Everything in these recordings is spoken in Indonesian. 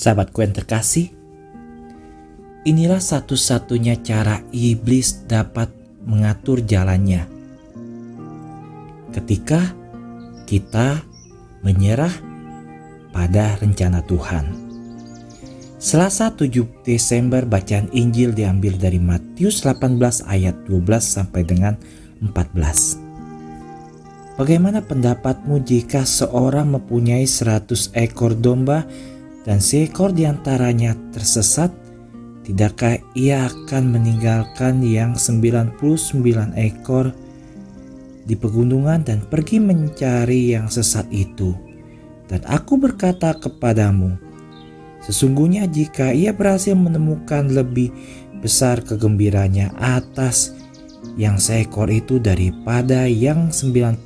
Sahabatku yang terkasih, inilah satu-satunya cara iblis dapat mengatur jalannya. Ketika kita menyerah pada rencana Tuhan. Selasa 7 Desember bacaan Injil diambil dari Matius 18 ayat 12 sampai dengan 14. Bagaimana pendapatmu jika seorang mempunyai 100 ekor domba dan seekor di antaranya tersesat, tidakkah ia akan meninggalkan yang 99 ekor di pegunungan dan pergi mencari yang sesat itu? Dan aku berkata kepadamu, sesungguhnya jika ia berhasil menemukan lebih besar kegembiranya atas yang seekor itu daripada yang 99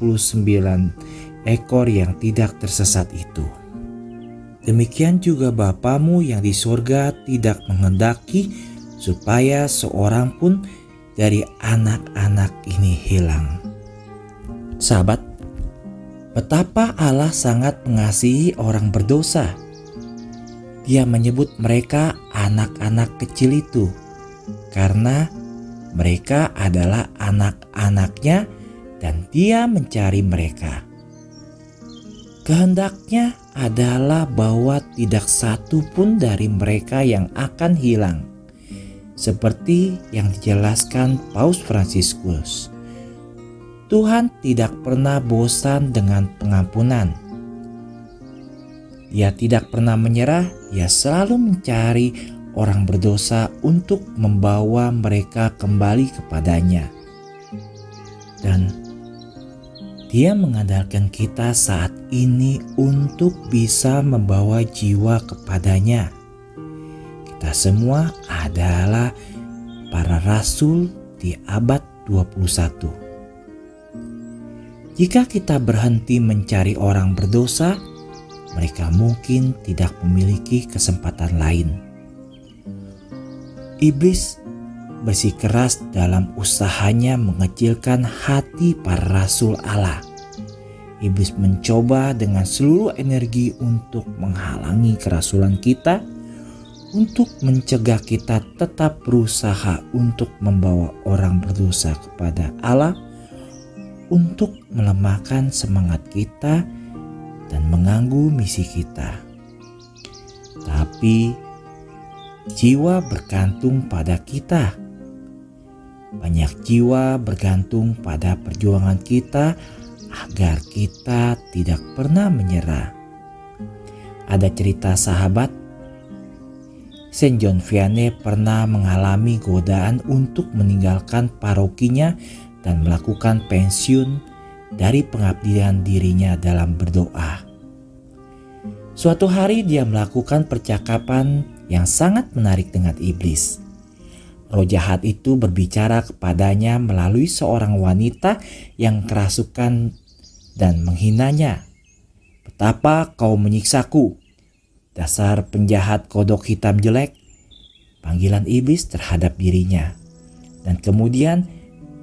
ekor yang tidak tersesat itu. Demikian juga Bapamu yang di surga tidak menghendaki supaya seorang pun dari anak-anak ini hilang. Sahabat, betapa Allah sangat mengasihi orang berdosa. Dia menyebut mereka anak-anak kecil itu karena mereka adalah anak-anaknya dan dia mencari mereka. Kehendaknya adalah bahwa tidak satu pun dari mereka yang akan hilang. Seperti yang dijelaskan Paus Fransiskus. Tuhan tidak pernah bosan dengan pengampunan. Dia tidak pernah menyerah, dia selalu mencari orang berdosa untuk membawa mereka kembali kepadanya. Dan dia mengandalkan kita saat ini untuk bisa membawa jiwa kepadanya. Kita semua adalah para rasul di abad 21. Jika kita berhenti mencari orang berdosa, mereka mungkin tidak memiliki kesempatan lain. Iblis bersikeras dalam usahanya mengecilkan hati para rasul Allah. Iblis mencoba dengan seluruh energi untuk menghalangi kerasulan kita, untuk mencegah kita tetap berusaha untuk membawa orang berdosa kepada Allah, untuk melemahkan semangat kita dan mengganggu misi kita. Tapi jiwa bergantung pada kita banyak jiwa bergantung pada perjuangan kita agar kita tidak pernah menyerah. Ada cerita sahabat, Saint John Vianney pernah mengalami godaan untuk meninggalkan parokinya dan melakukan pensiun dari pengabdian dirinya dalam berdoa. Suatu hari dia melakukan percakapan yang sangat menarik dengan iblis. Roh jahat itu berbicara kepadanya melalui seorang wanita yang kerasukan dan menghinanya. Betapa kau menyiksaku, dasar penjahat kodok hitam jelek. Panggilan iblis terhadap dirinya. Dan kemudian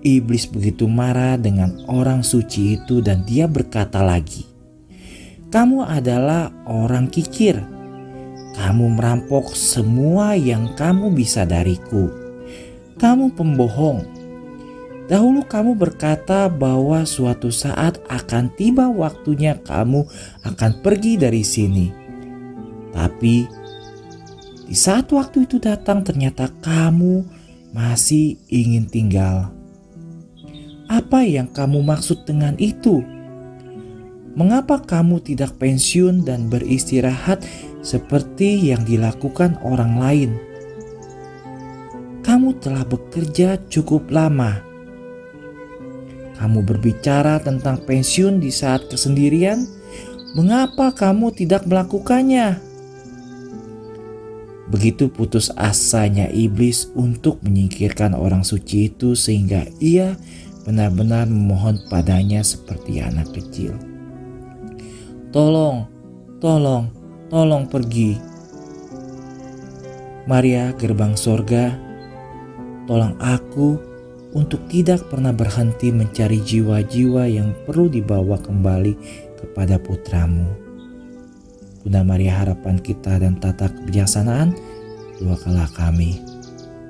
iblis begitu marah dengan orang suci itu dan dia berkata lagi, "Kamu adalah orang kikir. Kamu merampok semua yang kamu bisa dariku." Kamu pembohong. Dahulu kamu berkata bahwa suatu saat akan tiba waktunya kamu akan pergi dari sini. Tapi di saat waktu itu datang ternyata kamu masih ingin tinggal. Apa yang kamu maksud dengan itu? Mengapa kamu tidak pensiun dan beristirahat seperti yang dilakukan orang lain? Kamu telah bekerja cukup lama. Kamu berbicara tentang pensiun di saat kesendirian. Mengapa kamu tidak melakukannya? Begitu putus asanya iblis untuk menyingkirkan orang suci itu, sehingga ia benar-benar memohon padanya seperti anak kecil. Tolong, tolong, tolong pergi. Maria, gerbang sorga, Tolong aku untuk tidak pernah berhenti mencari jiwa-jiwa yang perlu dibawa kembali kepada putramu. Bunda Maria harapan kita dan tata kebijaksanaan, doakanlah kami